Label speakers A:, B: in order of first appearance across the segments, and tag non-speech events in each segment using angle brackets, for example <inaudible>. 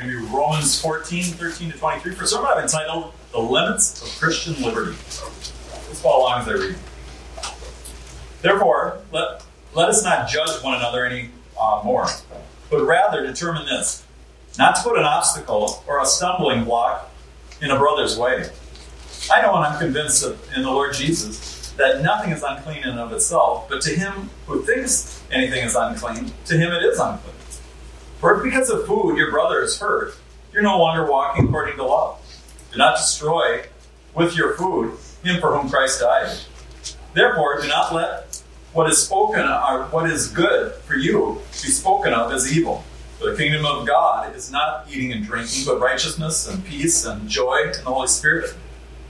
A: going to be Romans 14, 13 to 23. For sermon I've entitled The Limits of Christian Liberty. Let's follow along as I read. Therefore, let, let us not judge one another any uh, more, but rather determine this not to put an obstacle or a stumbling block in a brother's way. I know and I'm convinced of, in the Lord Jesus that nothing is unclean in and of itself, but to him who thinks anything is unclean, to him it is unclean. For if because of food your brother is hurt, you're no longer walking according to love. Do not destroy with your food him for whom Christ died. Therefore, do not let what is spoken or what is good for you be spoken of as evil. For the kingdom of God is not eating and drinking, but righteousness and peace and joy in the Holy Spirit.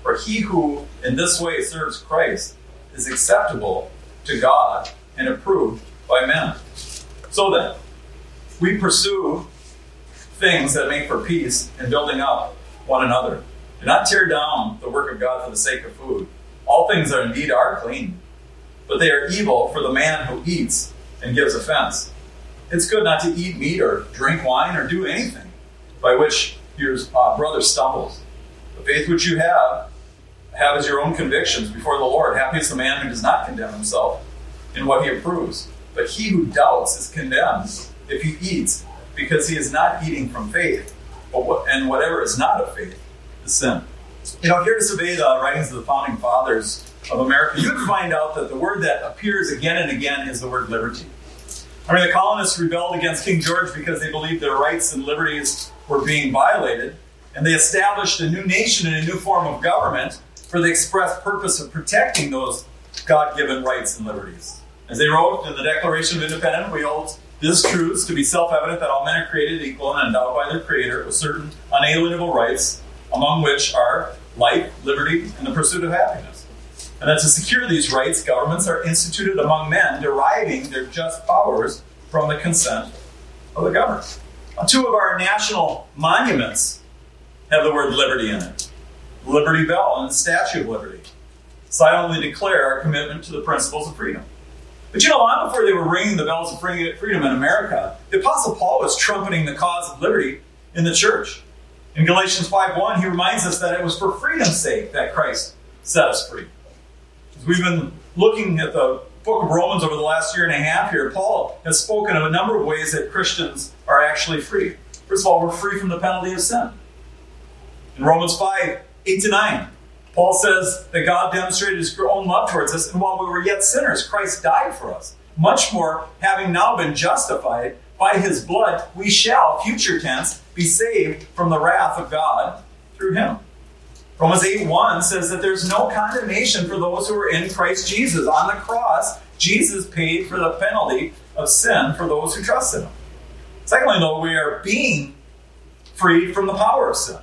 A: For he who in this way serves Christ is acceptable to God and approved by men. So then, we pursue things that make for peace and building up one another. Do not tear down the work of God for the sake of food. All things are indeed are clean, but they are evil for the man who eats and gives offense. It's good not to eat meat or drink wine or do anything by which your uh, brother stumbles. The faith which you have, have as your own convictions before the Lord. Happy is the man who does not condemn himself in what he approves. But he who doubts is condemned if he eats, because he is not eating from faith, and whatever is not of faith is sin. You know, if you disobey the writings of the founding fathers of America, you would find out that the word that appears again and again is the word liberty. I mean, the colonists rebelled against King George because they believed their rights and liberties were being violated, and they established a new nation and a new form of government for the express purpose of protecting those God given rights and liberties. As they wrote in the Declaration of Independence, we hold this truth is to be self evident that all men are created equal and endowed by their Creator with certain unalienable rights, among which are life, liberty, and the pursuit of happiness. And that to secure these rights, governments are instituted among men, deriving their just powers from the consent of the governed. Two of our national monuments have the word liberty in it Liberty Bell and the Statue of Liberty silently declare our commitment to the principles of freedom. But you know, long before they were ringing the bells of freedom in America, the Apostle Paul was trumpeting the cause of liberty in the church. In Galatians 5.1, he reminds us that it was for freedom's sake that Christ set us free. As we've been looking at the book of Romans over the last year and a half here, Paul has spoken of a number of ways that Christians are actually free. First of all, we're free from the penalty of sin. In Romans 5, 8 to 9, Paul says that God demonstrated his own love towards us, and while we were yet sinners, Christ died for us. Much more, having now been justified by his blood, we shall, future tense, be saved from the wrath of God through him. Romans 8 1 says that there's no condemnation for those who are in Christ Jesus. On the cross, Jesus paid for the penalty of sin for those who trust in him. Secondly, though, we are being freed from the power of sin.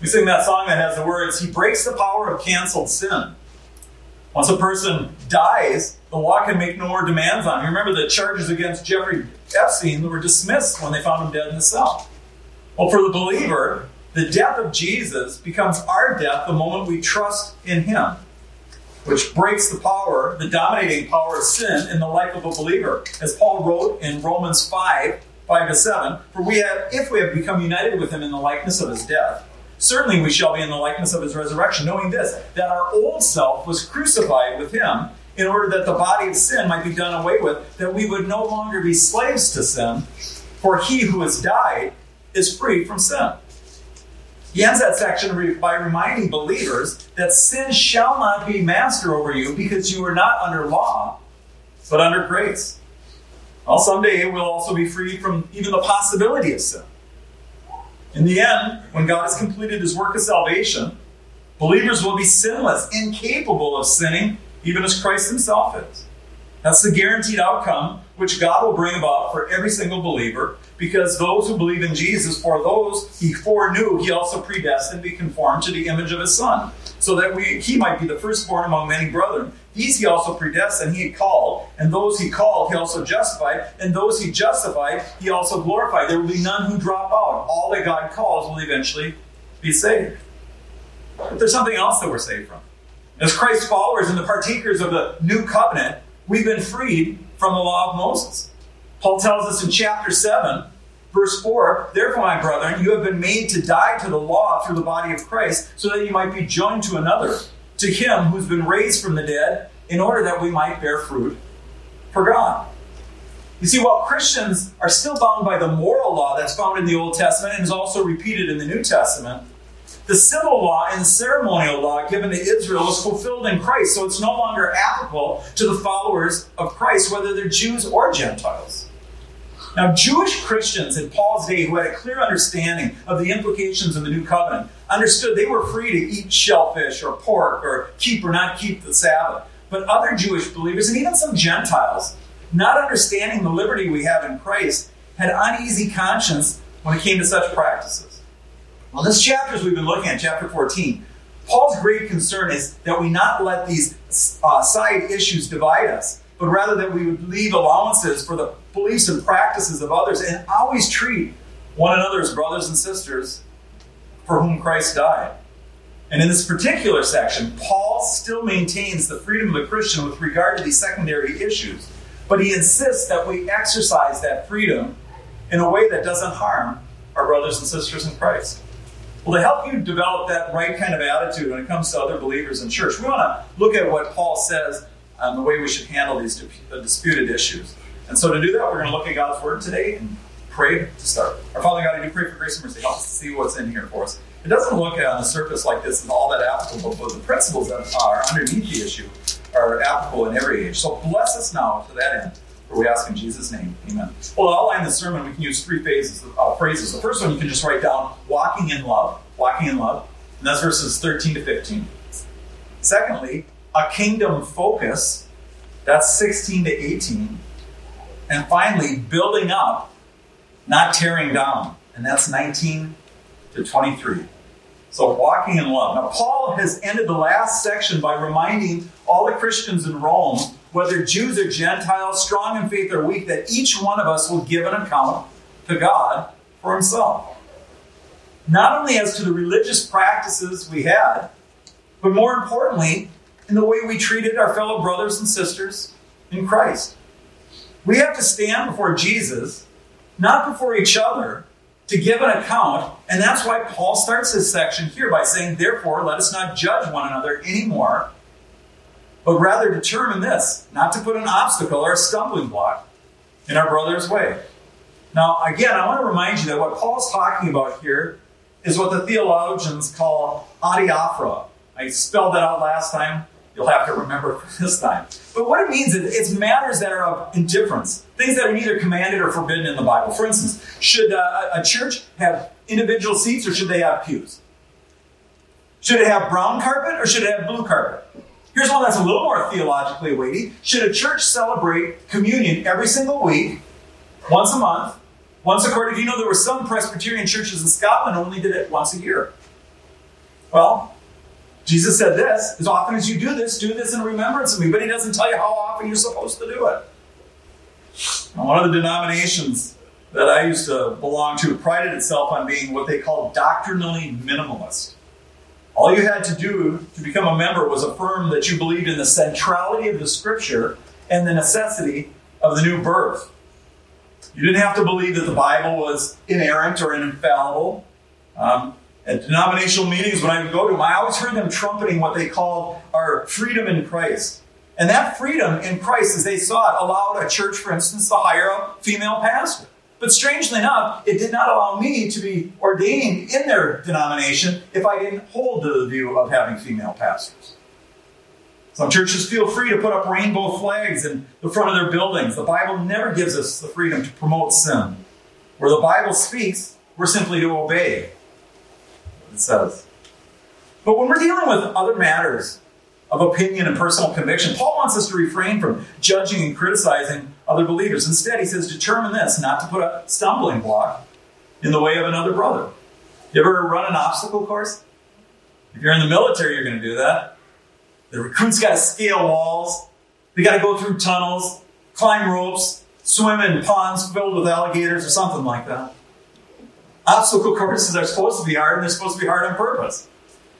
A: We sing that song that has the words, He breaks the power of canceled sin. Once a person dies, the law can make no more demands on him. Remember the charges against Jeffrey Epstein were dismissed when they found him dead in the cell. Well, for the believer, the death of Jesus becomes our death the moment we trust in Him, which breaks the power, the dominating power of sin in the life of a believer. As Paul wrote in Romans 5 5 to 7, for we have, if we have become united with Him in the likeness of His death, Certainly we shall be in the likeness of his resurrection, knowing this, that our old self was crucified with him in order that the body of sin might be done away with, that we would no longer be slaves to sin, for he who has died is free from sin. He ends that section by reminding believers that sin shall not be master over you because you are not under law, but under grace. Well, someday we'll also be freed from even the possibility of sin. In the end, when God has completed his work of salvation, believers will be sinless, incapable of sinning, even as Christ himself is. That's the guaranteed outcome which God will bring about for every single believer, because those who believe in Jesus, for those he foreknew, he also predestined to be conformed to the image of his Son, so that we, he might be the firstborn among many brethren. These he also predestined, he called, and those he called, he also justified, and those he justified, he also glorified. There will be none who drop out. All that God calls will eventually be saved. But there's something else that we're saved from. As Christ's followers and the partakers of the new covenant, we've been freed from the law of Moses. Paul tells us in chapter 7 Verse 4 Therefore, my brethren, you have been made to die to the law through the body of Christ, so that you might be joined to another, to him who's been raised from the dead, in order that we might bear fruit for God. You see, while Christians are still bound by the moral law that's found in the Old Testament and is also repeated in the New Testament, the civil law and the ceremonial law given to Israel is fulfilled in Christ, so it's no longer applicable to the followers of Christ, whether they're Jews or Gentiles. Now, Jewish Christians in Paul's day who had a clear understanding of the implications of the new covenant understood they were free to eat shellfish or pork or keep or not keep the Sabbath. But other Jewish believers and even some Gentiles, not understanding the liberty we have in Christ, had uneasy conscience when it came to such practices. Well, this chapter, as we've been looking at, chapter 14, Paul's great concern is that we not let these uh, side issues divide us, but rather that we would leave allowances for the beliefs and practices of others and always treat one another as brothers and sisters for whom Christ died. And in this particular section, Paul still maintains the freedom of the Christian with regard to these secondary issues, but he insists that we exercise that freedom in a way that doesn't harm our brothers and sisters in Christ. Well, to help you develop that right kind of attitude when it comes to other believers in church, we want to look at what Paul says on the way we should handle these uh, disputed issues. And so to do that, we're going to look at God's Word today pray to start. Our Father God, I do pray for grace and mercy. Help us to see what's in here for us. It doesn't look on the surface like this is all that applicable, but the principles that are underneath the issue are applicable in every age. So bless us now to that end. For we ask in Jesus' name, Amen. Well, to outline the sermon, we can use three phases, uh, phrases. The first one you can just write down: walking in love, walking in love, and that's verses 13 to 15. Secondly, a kingdom focus. That's 16 to 18. And finally, building up, not tearing down. And that's 19 to 23. So, walking in love. Now, Paul has ended the last section by reminding all the Christians in Rome, whether Jews or Gentiles, strong in faith or weak, that each one of us will give an account to God for himself. Not only as to the religious practices we had, but more importantly, in the way we treated our fellow brothers and sisters in Christ. We have to stand before Jesus, not before each other, to give an account. And that's why Paul starts this section here by saying, Therefore, let us not judge one another anymore, but rather determine this, not to put an obstacle or a stumbling block in our brother's way. Now, again, I want to remind you that what Paul's talking about here is what the theologians call adiaphora. I spelled that out last time. You'll have to remember for <laughs> this time. But what it means is it's matters that are of indifference, things that are neither commanded or forbidden in the Bible. For instance, should uh, a church have individual seats or should they have pews? Should it have brown carpet or should it have blue carpet? Here's one that's a little more theologically weighty. Should a church celebrate communion every single week, once a month, once a quarter? Do you know there were some Presbyterian churches in Scotland only did it once a year? Well, Jesus said this as often as you do this, do this in remembrance of me. But he doesn't tell you how often you're supposed to do it. One of the denominations that I used to belong to prided itself on being what they called doctrinally minimalist. All you had to do to become a member was affirm that you believed in the centrality of the scripture and the necessity of the new birth. You didn't have to believe that the Bible was inerrant or infallible. Um, at denominational meetings, when I would go to them, I always heard them trumpeting what they called our freedom in Christ. And that freedom in Christ, as they saw it, allowed a church, for instance, to hire a female pastor. But strangely enough, it did not allow me to be ordained in their denomination if I didn't hold to the view of having female pastors. Some churches feel free to put up rainbow flags in the front of their buildings. The Bible never gives us the freedom to promote sin. Where the Bible speaks, we're simply to obey it says. But when we're dealing with other matters of opinion and personal conviction, Paul wants us to refrain from judging and criticizing other believers. Instead, he says, determine this, not to put a stumbling block in the way of another brother. You ever run an obstacle course? If you're in the military, you're going to do that. The recruits got to scale walls. They got to go through tunnels, climb ropes, swim in ponds filled with alligators or something like that. Obstacle courses are supposed to be hard, and they're supposed to be hard on purpose.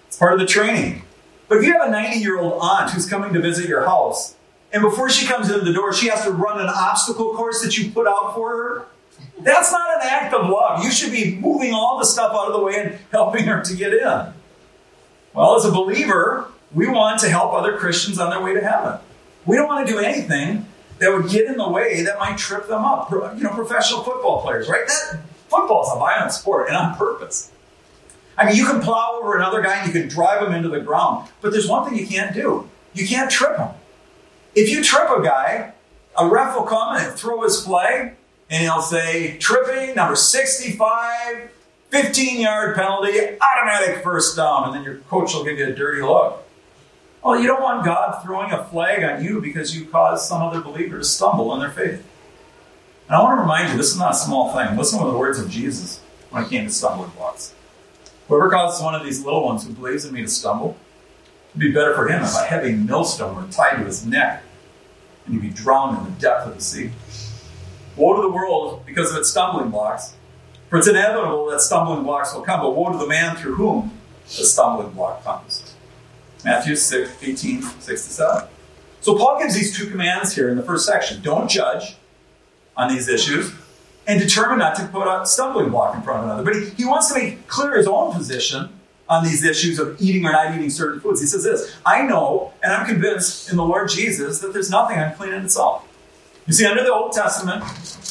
A: It's part of the training. But if you have a 90 year old aunt who's coming to visit your house, and before she comes into the door, she has to run an obstacle course that you put out for her, That's not an act of love. You should be moving all the stuff out of the way and helping her to get in. Well, as a believer, we want to help other Christians on their way to heaven. We don't want to do anything that would get in the way that might trip them up. You know, professional football players, right? That is a violent sport and on purpose. I mean, you can plow over another guy and you can drive him into the ground, but there's one thing you can't do. You can't trip him. If you trip a guy, a ref will come and throw his flag and he'll say, tripping, number 65, 15 yard penalty, automatic first down, and then your coach will give you a dirty look. Well, you don't want God throwing a flag on you because you caused some other believer to stumble in their faith. And I want to remind you, this is not a small thing. Listen to the words of Jesus when it came to stumbling blocks. Whoever causes one of these little ones who believes in me to stumble, it'd be better for him if a heavy millstone were tied to his neck and he'd be drowned in the depth of the sea. Woe to the world because of its stumbling blocks. For it's inevitable that stumbling blocks will come, but woe to the man through whom the stumbling block comes. Matthew 6, 18, 6 to 7. So Paul gives these two commands here in the first section. Don't judge on these issues and determined not to put a stumbling block in front of another. But he, he wants to make clear his own position on these issues of eating or not eating certain foods. He says this I know and I'm convinced in the Lord Jesus that there's nothing unclean in itself. You see, under the Old Testament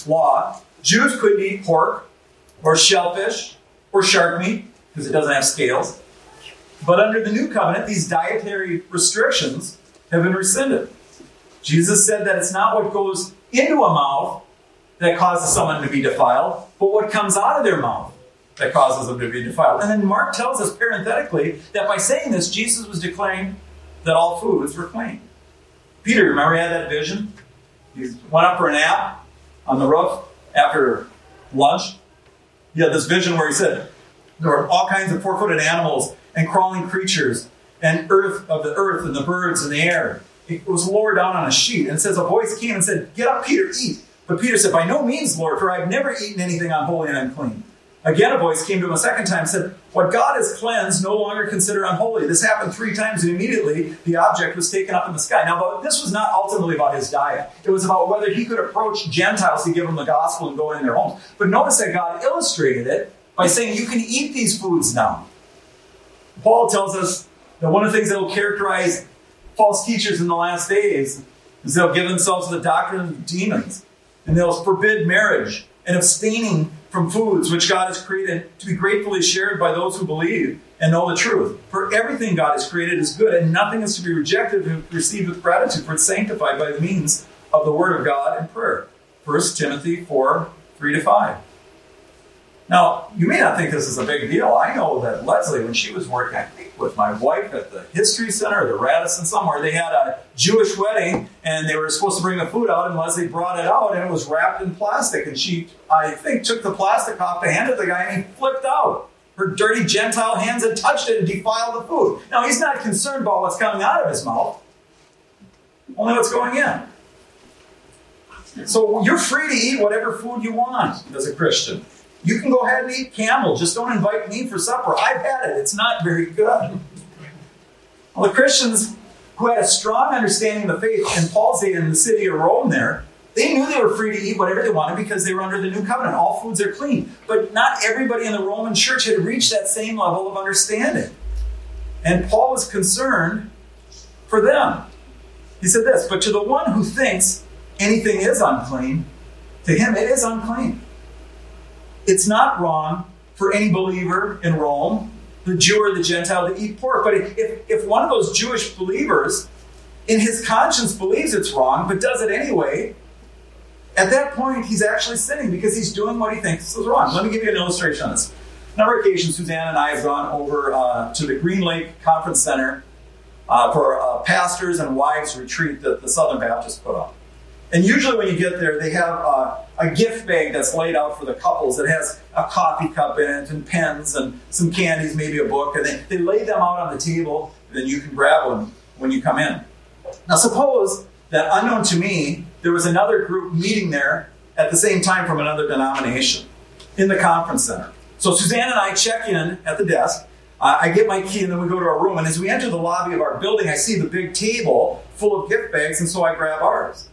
A: law, Jews couldn't eat pork or shellfish or shark meat because it doesn't have scales. But under the new covenant, these dietary restrictions have been rescinded. Jesus said that it's not what goes into a mouth that causes someone to be defiled, but what comes out of their mouth that causes them to be defiled. And then Mark tells us parenthetically that by saying this, Jesus was declaring that all foods were clean. Peter, remember he had that vision? He went up for a nap on the roof after lunch. He had this vision where he said there were all kinds of four-footed animals and crawling creatures and earth of the earth and the birds in the air. It was lowered down on a sheet. And it says a voice came and said, Get up, Peter, eat. But Peter said, By no means, Lord, for I have never eaten anything unholy and unclean. Again, a voice came to him a second time and said, What God has cleansed, no longer consider unholy. This happened three times, and immediately the object was taken up in the sky. Now, this was not ultimately about his diet. It was about whether he could approach Gentiles to give them the gospel and go in their homes. But notice that God illustrated it by saying, You can eat these foods now. Paul tells us that one of the things that will characterize false teachers in the last days is they'll give themselves to the doctrine of demons, and they'll forbid marriage and abstaining from foods which God has created to be gratefully shared by those who believe and know the truth. For everything God has created is good, and nothing is to be rejected and received with gratitude, for it's sanctified by the means of the Word of God and prayer. 1 Timothy 4 3 to 5. Now, you may not think this is a big deal. I know that Leslie, when she was working, I think with my wife at the History Center or the Radisson somewhere, they had a Jewish wedding and they were supposed to bring the food out, and Leslie brought it out and it was wrapped in plastic. And she, I think, took the plastic off to hand it to the guy and he flipped out. Her dirty Gentile hands had touched it and defiled the food. Now, he's not concerned about what's coming out of his mouth, only what's going in. So you're free to eat whatever food you want as a Christian. You can go ahead and eat camel. Just don't invite me for supper. I've had it. It's not very good. Well, the Christians who had a strong understanding of the faith in Paul's day in the city of Rome there, they knew they were free to eat whatever they wanted because they were under the new covenant. All foods are clean. But not everybody in the Roman church had reached that same level of understanding. And Paul was concerned for them. He said this, but to the one who thinks anything is unclean, to him it is unclean. It's not wrong for any believer in Rome, the Jew or the Gentile, to eat pork. But if, if one of those Jewish believers in his conscience believes it's wrong, but does it anyway, at that point he's actually sinning because he's doing what he thinks is wrong. Let me give you an illustration on this. A number of occasions, Suzanne and I have gone over uh, to the Green Lake Conference Center uh, for a pastors and wives retreat that the Southern Baptists put on. And usually, when you get there, they have uh, a gift bag that's laid out for the couples that has a coffee cup in it and pens and some candies, maybe a book, and they, they lay them out on the table, and then you can grab one when you come in. Now, suppose that unknown to me, there was another group meeting there at the same time from another denomination in the conference center. So Suzanne and I check in at the desk. Uh, I get my key and then we go to our room. And as we enter the lobby of our building, I see the big table full of gift bags, and so I grab ours.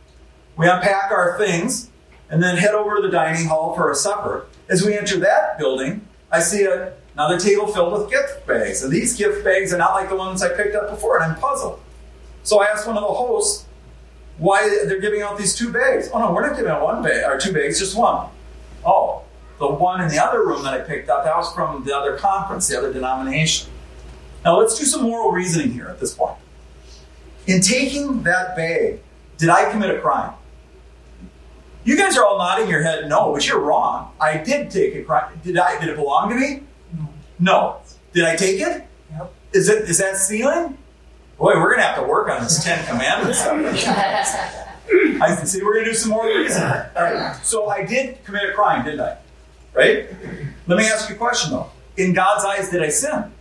A: We unpack our things, and then head over to the dining hall for a supper. As we enter that building, I see a, another table filled with gift bags. And these gift bags are not like the ones I picked up before, and I'm puzzled. So I asked one of the hosts why they're giving out these two bags. Oh no, we're not giving out one bag or two bags, just one. Oh, the one in the other room that I picked up, that was from the other conference, the other denomination. Now let's do some moral reasoning here at this point. In taking that bag, did I commit a crime? You guys are all nodding your head, no, but you're wrong. I did take a crime. Did I? Did it belong to me? No. Did I take it?
B: Yep.
A: Is it? Is that stealing? Boy, we're gonna have to work on this Ten Commandments. I see. We're gonna do some more reasoning. All right. So I did commit a crime, didn't I? Right. Let me ask you a question though. In God's eyes, did I sin?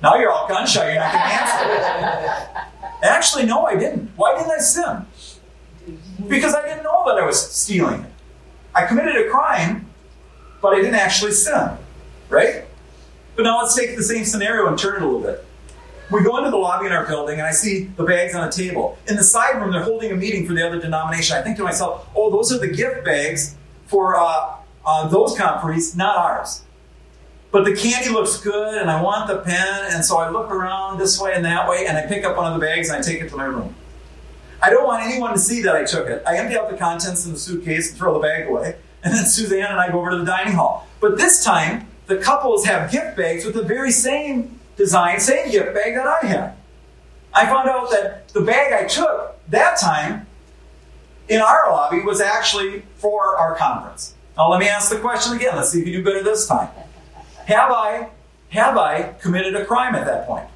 A: Now you're all gun shy. You're not gonna answer. <laughs> Actually, no, I didn't. Why didn't I sin? Because I didn't know that I was stealing it. I committed a crime, but I didn't actually sin. Right? But now let's take the same scenario and turn it a little bit. We go into the lobby in our building and I see the bags on a table. In the side room, they're holding a meeting for the other denomination. I think to myself, oh, those are the gift bags for uh, uh, those conferees, not ours. But the candy looks good and I want the pen, and so I look around this way and that way and I pick up one of the bags and I take it to my room. I don't want anyone to see that I took it. I empty out the contents in the suitcase and throw the bag away. And then Suzanne and I go over to the dining hall. But this time, the couples have gift bags with the very same design, same gift bag that I had. I found out that the bag I took that time in our lobby was actually for our conference. Now let me ask the question again. Let's see if you do better this time. Have I have I committed a crime at that point?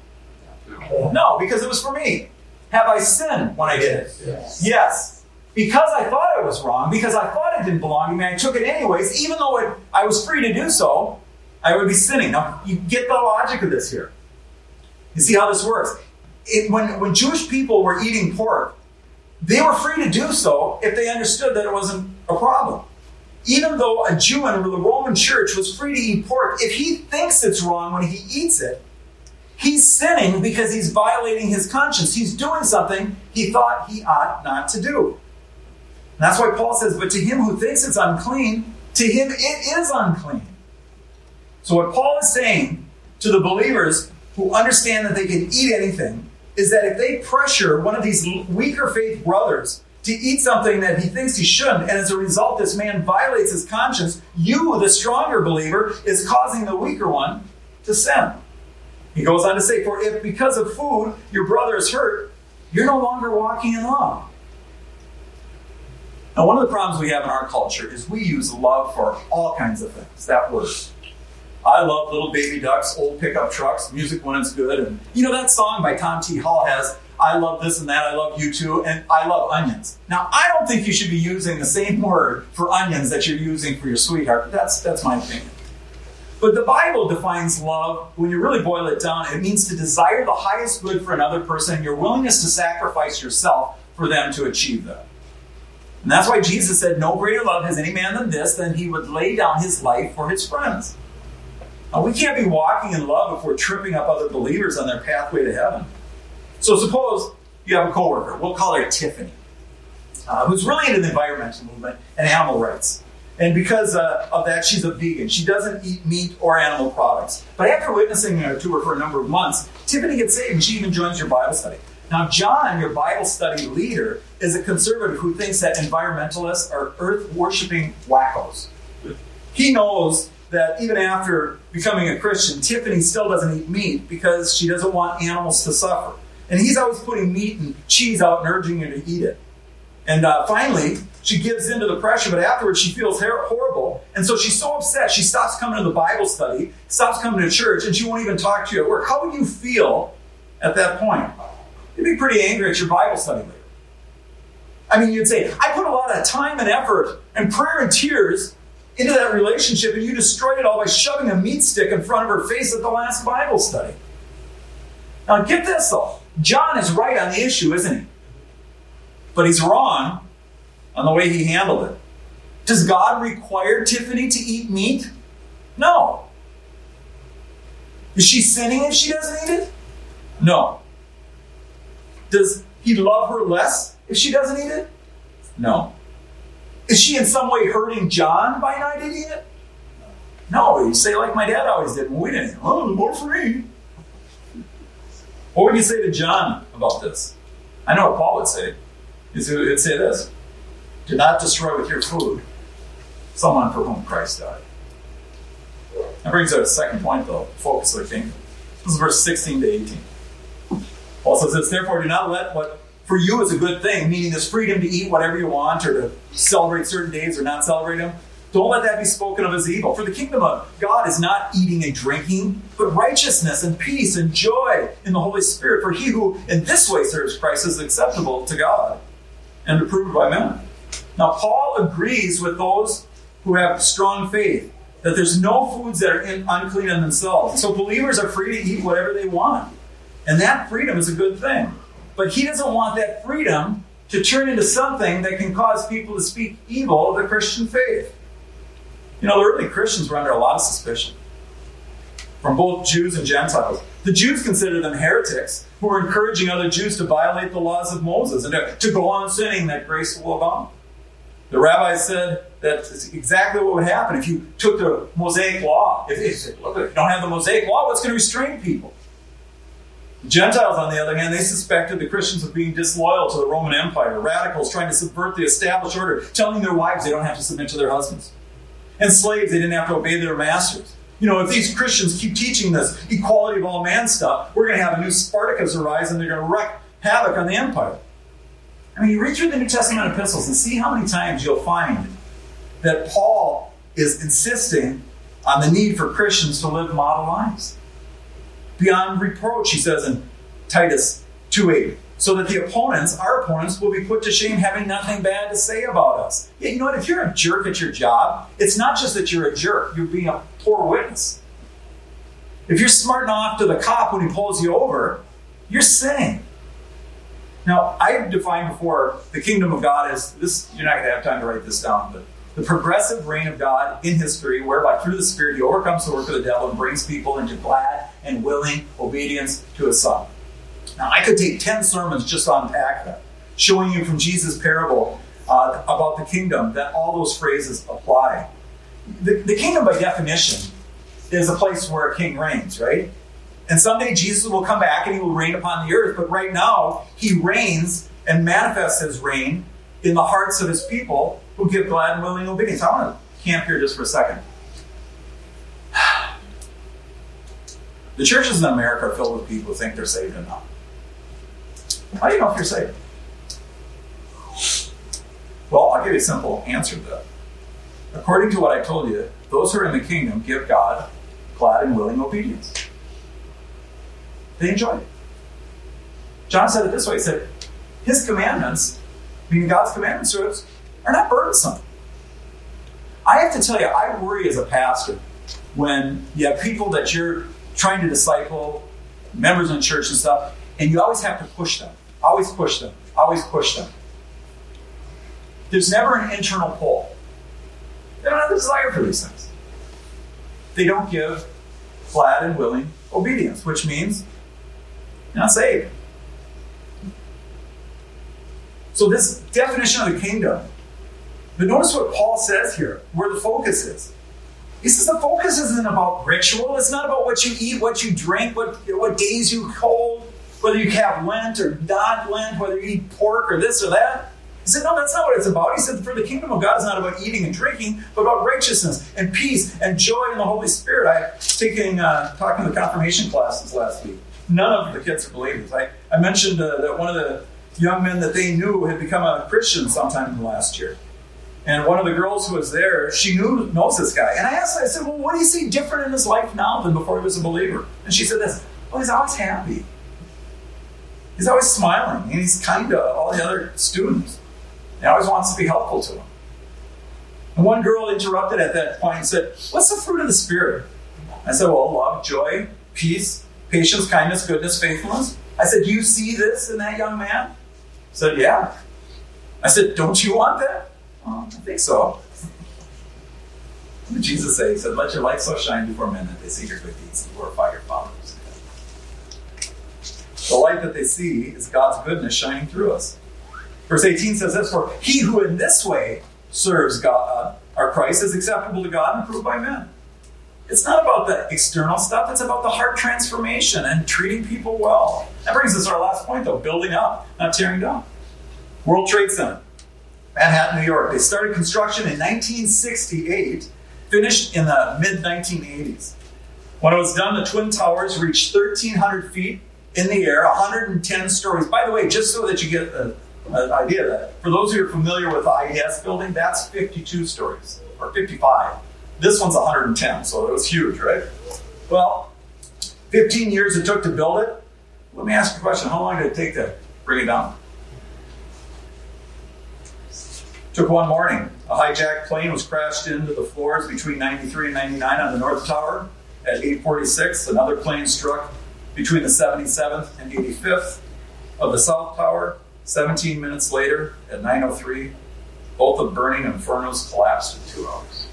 A: No, because it was for me. Have I sinned when I did it?
B: Yes.
A: Yes. Because I thought I was wrong, because I thought it didn't belong to me, I took it anyways, even though it, I was free to do so, I would be sinning. Now, you get the logic of this here. You see how this works? It, when, when Jewish people were eating pork, they were free to do so if they understood that it wasn't a problem. Even though a Jew in the Roman church was free to eat pork, if he thinks it's wrong when he eats it, he's sinning because he's violating his conscience. He's doing something he thought he ought not to do. And that's why Paul says, But to him who thinks it's unclean, to him it is unclean. So, what Paul is saying to the believers who understand that they can eat anything is that if they pressure one of these weaker faith brothers to eat something that he thinks he shouldn't, and as a result, this man violates his conscience, you, the stronger believer, is causing the weaker one to sin. He goes on to say, For if because of food your brother is hurt, you're no longer walking in love. Now, one of the problems we have in our culture is we use love for all kinds of things, that word. I love little baby ducks, old pickup trucks, music when it's good. And you know that song by Tom T. Hall has I love this and that, I love you too, and I love onions. Now, I don't think you should be using the same word for onions that you're using for your sweetheart. That's that's my opinion. But the Bible defines love, when you really boil it down, it means to desire the highest good for another person and your willingness to sacrifice yourself for them to achieve that. And that's why Jesus said, No greater love has any man than this, than he would lay down his life for his friends. Now, we can't be walking in love if we're tripping up other believers on their pathway to heaven. So suppose you have a coworker, we'll call her Tiffany, uh, who's really into the environmental movement and animal rights. And because uh, of that, she's a vegan. She doesn't eat meat or animal products. But after witnessing her to her for a number of months, Tiffany gets saved and she even joins your Bible study. Now, John, your Bible study leader, is a conservative who thinks that environmentalists are earth worshiping wackos. He knows that even after becoming a Christian, Tiffany still doesn't eat meat because she doesn't want animals to suffer. And he's always putting meat and cheese out and urging her to eat it. And uh, finally, she gives in to the pressure, but afterwards she feels horrible. And so she's so upset, she stops coming to the Bible study, stops coming to church, and she won't even talk to you at work. How would you feel at that point? You'd be pretty angry at your Bible study leader. I mean, you'd say, I put a lot of time and effort and prayer and tears into that relationship, and you destroyed it all by shoving a meat stick in front of her face at the last Bible study. Now, get this though. John is right on the issue, isn't he? But he's wrong on the way he handled it. Does God require Tiffany to eat meat? No. Is she sinning if she doesn't eat it? No. Does he love her less if she doesn't eat it? No. Is she in some way hurting John by not eating it? No, you say like my dad always did when we didn't. Oh, more free. What would you say to John about this? I know what Paul would say. He'd say this Do not destroy with your food someone for whom Christ died. That brings us to second point, though focus of the kingdom. This is verse 16 to 18. Paul says therefore, do not let what for you is a good thing, meaning this freedom to eat whatever you want or to celebrate certain days or not celebrate them. Don't let that be spoken of as evil. For the kingdom of God is not eating and drinking, but righteousness and peace and joy in the Holy Spirit. For he who in this way serves Christ is acceptable to God and approved by men. Now, Paul agrees with those who have strong faith that there's no foods that are in, unclean in themselves. So believers are free to eat whatever they want. And that freedom is a good thing. But he doesn't want that freedom to turn into something that can cause people to speak evil of the Christian faith. You know, the early Christians were under a lot of suspicion from both Jews and Gentiles. The Jews considered them heretics who were encouraging other Jews to violate the laws of Moses and to, go on sinning that grace will abound. The rabbis said that's exactly what would happen if you took the Mosaic law. If, if, look, if you don't have the Mosaic law, what's going to restrain people? The Gentiles, on the other hand, they suspected the Christians of being disloyal to the Roman Empire, radicals trying to subvert the established order, telling their wives they don't have to submit to their husbands. And slaves, they didn't have to obey their masters. You know, if these Christians keep teaching this equality of all man stuff, we're going to have a new Spartacus arise and they're going to wreak havoc on the empire. I mean, you read through the New Testament epistles and see how many times you'll find that Paul is insisting on the need for Christians to live model lives. Beyond reproach, he says in Titus 2.8 so that the opponents, our opponents, will be put to shame having nothing bad to say about us. Yeah, you know what? If you're a jerk at your job, it's not just that you're a jerk, you're being a poor witness. If you're smarting off to the cop when he pulls you over, you're sinning. Now, I defined before the kingdom of God as this, you're not going to have time to write this down, but the progressive reign of God in history, whereby through the Spirit he overcomes the work of the devil and brings people into glad and willing obedience to his Son. Now, I could take 10 sermons just to unpack that, showing you from Jesus' parable uh, about the kingdom that all those phrases apply. The, the kingdom, by definition, is a place where a king reigns, right? And someday Jesus will come back and he will reign upon the earth, but right now, he reigns and manifests his reign in the hearts of his people who give glad and willing obedience. I want to camp here just for a second. <sighs> The churches in America are filled with people who think they're saved and not. How do you know if you're saved? Well, I'll give you a simple answer to that. According to what I told you, those who are in the kingdom give God glad and willing obedience. They enjoy it. John said it this way He said, His commandments, meaning God's commandments to us, are not burdensome. I have to tell you, I worry as a pastor when you have people that you're trying to disciple, members in church and stuff, and you always have to push them. Always push them. Always push them. There's never an internal pull. They don't have the desire for these things. They don't give glad and willing obedience, which means you're not saved. So, this definition of the kingdom, but notice what Paul says here, where the focus is. He says the focus isn't about ritual, it's not about what you eat, what you drink, what, what days you hold, whether you have Lent or not Lent, whether you eat pork or this or that. He said, No, that's not what it's about. He said, For the kingdom of God is not about eating and drinking, but about righteousness and peace and joy in the Holy Spirit. I was taking, uh, talking to the confirmation classes last week. None of the kids are believers. I, I mentioned uh, that one of the young men that they knew had become a Christian sometime in the last year. And one of the girls who was there, she knew knows this guy. And I asked her, I said, Well, what do you see different in his life now than before he was a believer? And she said this, Well, he's always happy. He's always smiling, and he's kind to all the other students. He always wants to be helpful to them. And one girl interrupted at that point and said, What's the fruit of the Spirit? I said, Well, love, joy, peace, patience, kindness, goodness, faithfulness. I said, Do you see this in that young man? He said, Yeah. I said, Don't you want that? Well, I think so. What did Jesus say? He said, Let your light so shine before men that they see your good deeds and glorify your Father the light that they see is God's goodness shining through us. Verse 18 says this For he who in this way serves God, uh, our Christ is acceptable to God and approved by men. It's not about the external stuff, it's about the heart transformation and treating people well. That brings us to our last point, though building up, not tearing down. World Trade Center, Manhattan, New York. They started construction in 1968, finished in the mid 1980s. When it was done, the Twin Towers reached 1,300 feet in the air, 110 stories. By the way, just so that you get an idea of that, for those who are familiar with the IES building, that's 52 stories, or 55. This one's 110, so it was huge, right? Well, 15 years it took to build it. Let me ask you a question. How long did it take to bring it down? Took one morning. A hijacked plane was crashed into the floors between 93 and 99 on the North Tower. At 846, another plane struck between the 77th and 85th of the South Tower. 17 minutes later, at 903, both the burning infernos collapsed in two hours.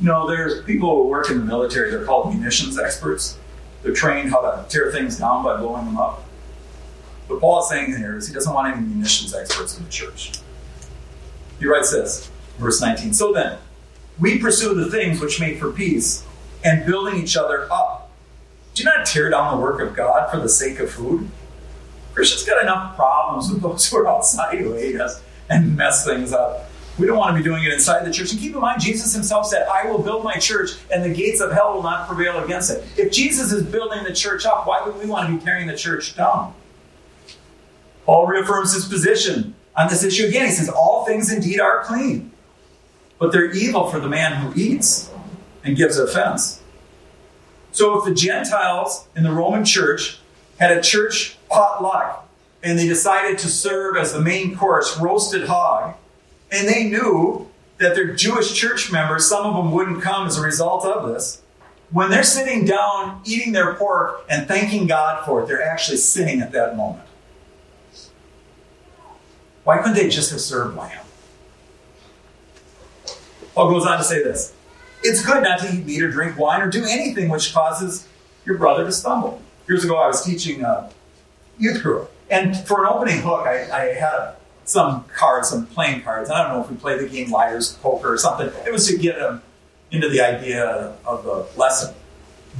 A: You know, there's people who work in the military, they're called munitions experts. They're trained how to tear things down by blowing them up. What Paul is saying here is he doesn't want any munitions experts in the church. He writes this, verse 19. So then, we pursue the things which make for peace and building each other up. Do you not tear down the work of God for the sake of food. Christians got enough problems with those who are outside who hate us and mess things up. We don't want to be doing it inside the church. And keep in mind, Jesus himself said, I will build my church, and the gates of hell will not prevail against it. If Jesus is building the church up, why would we want to be tearing the church down? Paul reaffirms his position on this issue again. He says, All things indeed are clean, but they're evil for the man who eats and gives offense. So if the Gentiles in the Roman church had a church potluck and they decided to serve as the main course roasted hog, and they knew that their Jewish church members, some of them wouldn't come as a result of this, when they're sitting down eating their pork and thanking God for it, they're actually sinning at that moment. Why couldn't they just have served lamb? Paul goes on to say this It's good not to eat meat or drink wine or do anything which causes your brother to stumble. Years ago, I was teaching a youth group, and for an opening hook, I, I had some cards, some playing cards. I don't know if we played the game Liar's Poker or something. It was to get them into the idea of the lesson.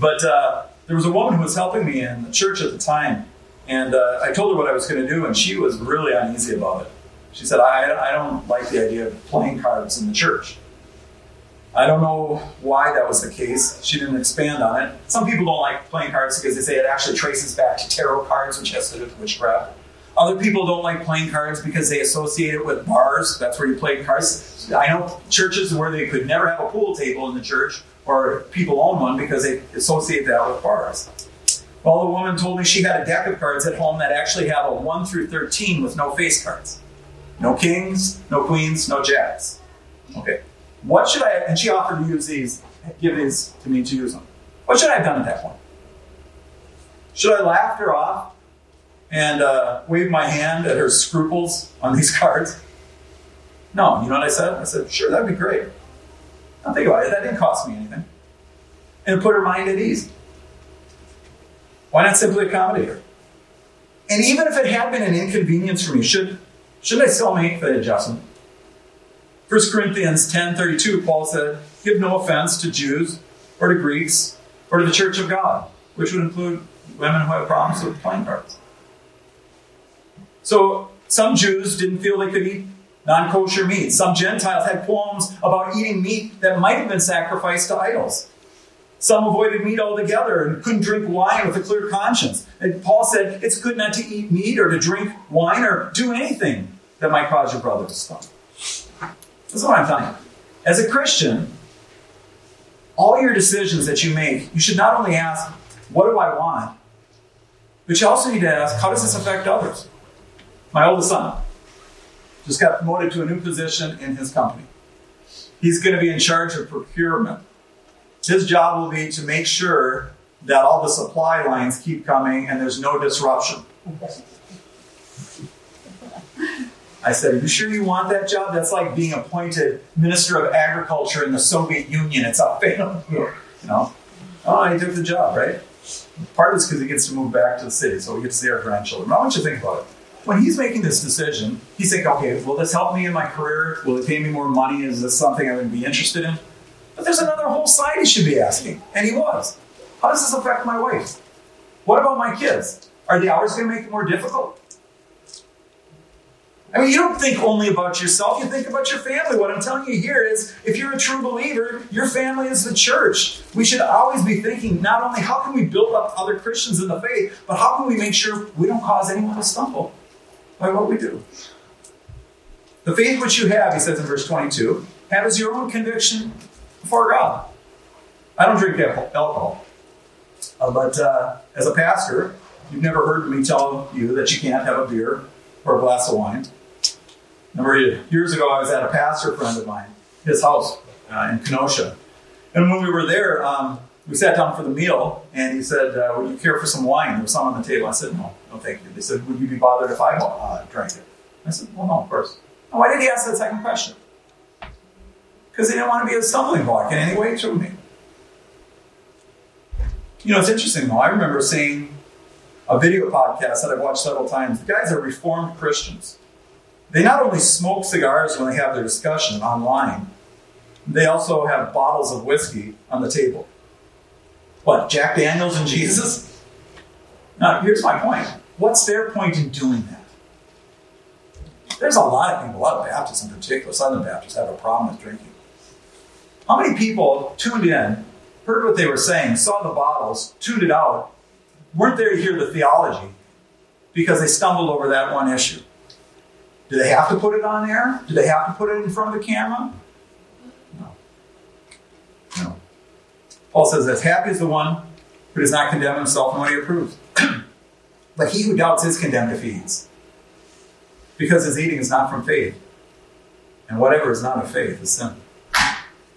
A: But uh, there was a woman who was helping me in the church at the time, and uh, I told her what I was going to do, and she was really uneasy about it. She said, I, I don't like the idea of playing cards in the church. I don't know why that was the case. She didn't expand on it. Some people don't like playing cards because they say it actually traces back to tarot cards, which has to do with witchcraft. Other people don't like playing cards because they associate it with bars. That's where you play cards. I know churches where they could never have a pool table in the church or people own one because they associate that with bars. Well, the woman told me she had a deck of cards at home that actually have a 1 through 13 with no face cards. No kings, no queens, no jacks. Okay. What should I, have? and she offered to use these, give these to me to use them. What should I have done at that point? Should I laugh her off and uh, wave my hand at her scruples on these <laughs> cards? No. You know what I said? I said, sure, that'd be great. Now think about it. That didn't cost me anything. And put her mind at ease. Why not simply accommodate her? And even if it had been an inconvenience for me, should should I still make the adjustment? 1 Corinthians 10.32, Paul said, Give no offense to Jews or to Greeks or to the church of God, which would include women who have problems with playing cards. So some Jews didn't feel they could eat non kosher meat. Some Gentiles had qualms about eating meat that might have been sacrificed to idols. Some avoided meat altogether and couldn't drink wine with a clear conscience. And Paul said it's good not to eat meat or to drink wine or do anything that might cause your brother to stumble. That's what I'm telling you. As a Christian, all your decisions that you make, you should not only ask, what do I want? But you also need to ask, how does this affect others? My oldest son just got promoted to a new position in his company. He's going to be in charge of procurement. His job will be to make sure that all the supply lines keep coming and there's no disruption. I said, Are you sure you want that job? That's like being appointed Minister of Agriculture in the Soviet Union. It's a failure. <laughs> You know? Oh, he took the job, right? Part of it's because he gets to move back to the city, so we get to see our grandchildren. I want you to think about it.
B: when he's making this decision, he's thinking, okay, will this help me in my career? Will it pay me more money? Is this something I'm going to be interested in? But there's another whole side he should be asking, and he was. How does this affect my wife? What about my kids? Are the hours going to make it more difficult? I mean, you don't think only about yourself, you think about your family. What I'm telling you here is if you're a true believer, your family is the church. We should always be thinking not only how can we build up other Christians in the faith, but how can we make sure we don't cause anyone to stumble by what we do. The faith which you have, he says in verse 22, have as your own conviction before God. I don't drink alcohol. Uh, but uh, as a pastor, you've never heard me tell you that you can't have a beer or a glass of wine. Remember, years ago, I was at a pastor friend of mine, his house uh, in Kenosha. And when we were there, um, we sat down for the meal, and he said, uh, Would you care for some wine? There was some on the table. I said, No, no, thank you. They said, Would you be bothered if I uh, drank it? I said, Well, no, of course. why did he ask that second question? Because he didn't want to be a stumbling block in any way to me. You know, it's interesting though. I remember seeing a video podcast that I've watched several times. The guys are Reformed Christians. They not only smoke cigars when they have their discussion online, they also have bottles of whiskey on the table. What, Jack Daniels and Jesus? Now, here's my point. What's their point in doing that? There's a lot of people, a lot of Baptists in particular, Southern Baptists, have a problem with drinking. How many people tuned in, heard what they were saying, saw the bottles, tuned it out, weren't there to hear the theology because they stumbled over that one issue? Do they have to put it on air? Do they have to put it in front of the camera? No. No. Paul says, as happy is the one who does not condemn himself what he approves. <clears throat> but he who doubts is condemned if he eats. Because his eating is not from faith. And whatever is not of faith is sin.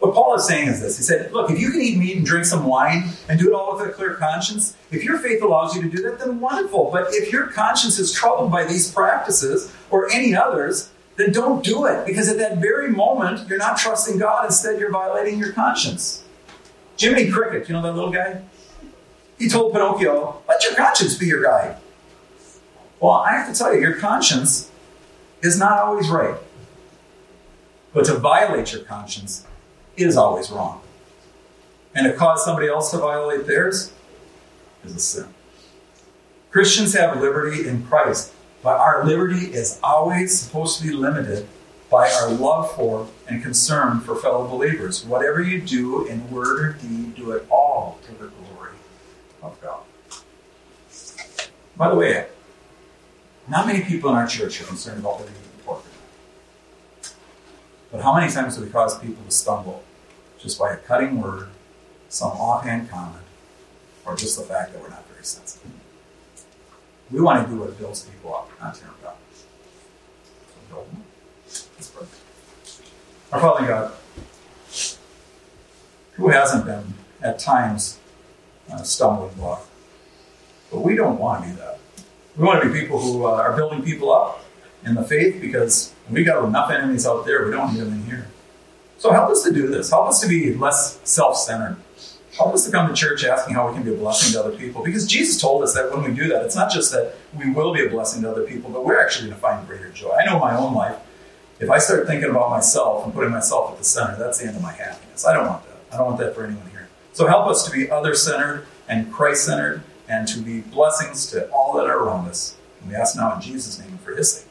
B: What Paul is saying is this He said, Look, if you can eat meat and drink some wine and do it all with a clear conscience, if your faith allows you to do that, then wonderful. But if your conscience is troubled by these practices or any others, then don't do it. Because at that very moment, you're not trusting God. Instead, you're violating your conscience. Jiminy Cricket, you know that little guy? He told Pinocchio, Let your conscience be your guide. Well, I have to tell you, your conscience is not always right. But to violate your conscience is always wrong. And to cause somebody else to violate theirs is a sin. Christians have liberty in Christ, but our liberty is always supposed to be limited by our love for and concern for fellow believers. Whatever you do in word or deed, do it all to the glory of God. By the way, not many people in our church are concerned about living but how many times do we cause people to stumble just by a cutting word, some offhand comment, or just the fact that we're not very sensitive? We want to do what builds people up, not tear them down. So Let's. Our Father God, who hasn't been at times a stumbling block? But we don't want to be that. We want to be people who uh, are building people up in the faith because we got enough enemies out there. We don't need them in here. So help us to do this. Help us to be less self-centered. Help us to come to church asking how we can be a blessing to other people. Because Jesus told us that when we do that, it's not just that we will be a blessing to other people, but we're actually going to find greater joy. I know my own life. If I start thinking about myself and putting myself at the center, that's the end of my happiness. I don't want that. I don't want that for anyone here. So help us to be other-centered and Christ-centered and to be blessings to all that are around us. And we ask now in Jesus' name for his sake.